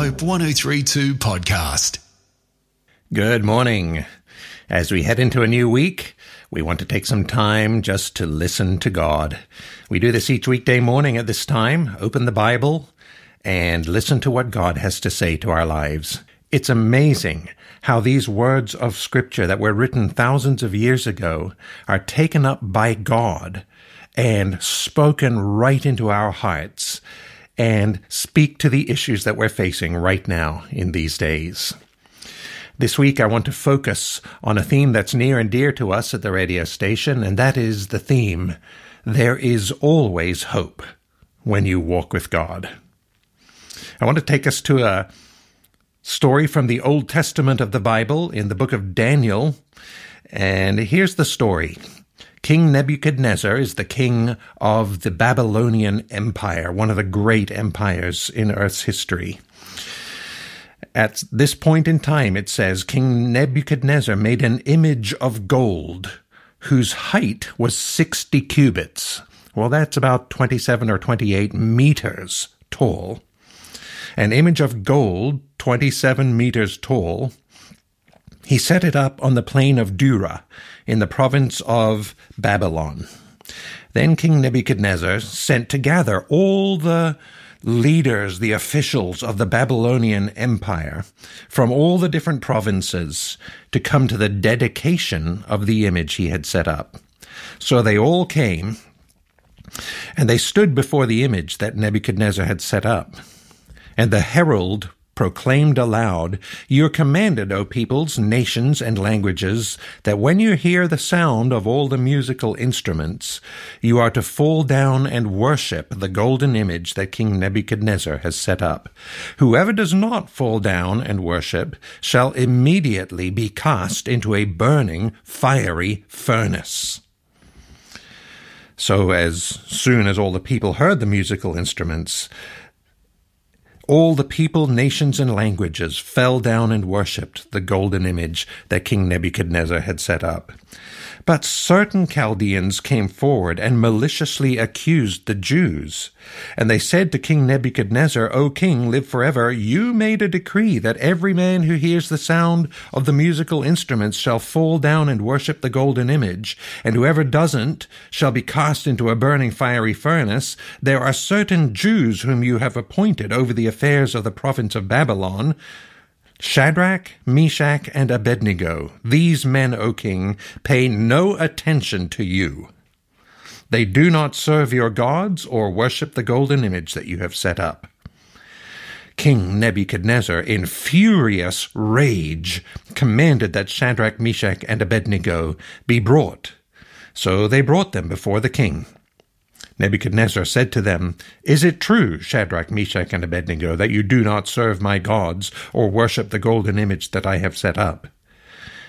Hope 1032 podcast. Good morning. As we head into a new week, we want to take some time just to listen to God. We do this each weekday morning at this time. Open the Bible and listen to what God has to say to our lives. It's amazing how these words of Scripture that were written thousands of years ago are taken up by God and spoken right into our hearts and speak to the issues that we're facing right now in these days. This week, I want to focus on a theme that's near and dear to us at the radio station, and that is the theme There is always hope when you walk with God. I want to take us to a story from the Old Testament of the Bible in the book of Daniel. And here's the story King Nebuchadnezzar is the king of the Babylonian Empire, one of the great empires in Earth's history. At this point in time, it says King Nebuchadnezzar made an image of gold whose height was 60 cubits. Well, that's about 27 or 28 meters tall. An image of gold, 27 meters tall. He set it up on the plain of Dura in the province of Babylon. Then King Nebuchadnezzar sent to gather all the leaders, the officials of the Babylonian Empire from all the different provinces to come to the dedication of the image he had set up. So they all came and they stood before the image that Nebuchadnezzar had set up. And the herald proclaimed aloud, You're commanded, O peoples, nations, and languages, that when you hear the sound of all the musical instruments, you are to fall down and worship the golden image that King Nebuchadnezzar has set up. Whoever does not fall down and worship shall immediately be cast into a burning, fiery furnace. So, as soon as all the people heard the musical instruments, all the people, nations, and languages fell down and worshipped the golden image that King Nebuchadnezzar had set up. But certain Chaldeans came forward and maliciously accused the Jews. And they said to King Nebuchadnezzar, O king, live forever. You made a decree that every man who hears the sound of the musical instruments shall fall down and worship the golden image, and whoever doesn't shall be cast into a burning fiery furnace. There are certain Jews whom you have appointed over the affairs of the province of Babylon Shadrach, Meshach, and Abednego, these men, O king, pay no attention to you. They do not serve your gods or worship the golden image that you have set up. King Nebuchadnezzar, in furious rage, commanded that Shadrach, Meshach, and Abednego be brought. So they brought them before the king. Nebuchadnezzar said to them, Is it true, Shadrach, Meshach, and Abednego, that you do not serve my gods or worship the golden image that I have set up?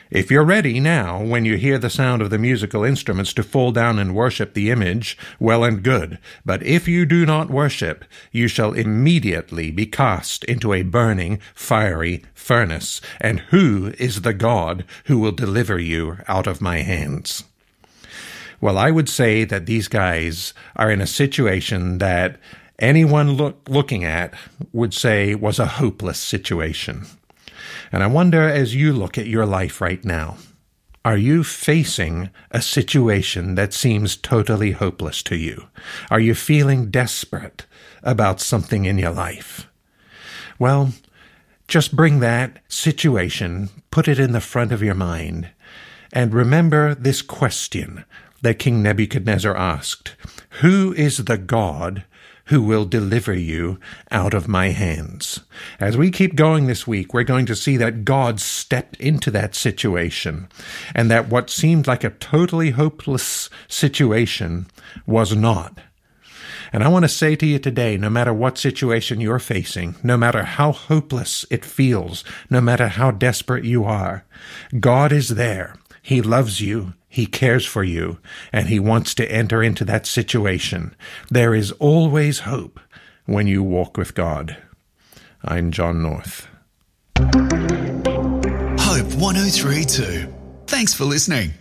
If you're ready now, when you hear the sound of the musical instruments, to fall down and worship the image, well and good. But if you do not worship, you shall immediately be cast into a burning, fiery furnace. And who is the God who will deliver you out of my hands? Well, I would say that these guys are in a situation that anyone look, looking at would say was a hopeless situation. And I wonder as you look at your life right now, are you facing a situation that seems totally hopeless to you? Are you feeling desperate about something in your life? Well, just bring that situation, put it in the front of your mind, and remember this question that King Nebuchadnezzar asked, Who is the God who will deliver you out of my hands? As we keep going this week, we're going to see that God stepped into that situation and that what seemed like a totally hopeless situation was not. And I want to say to you today no matter what situation you're facing, no matter how hopeless it feels, no matter how desperate you are, God is there. He loves you. He cares for you and he wants to enter into that situation. There is always hope when you walk with God. I'm John North. Hope 1032. Thanks for listening.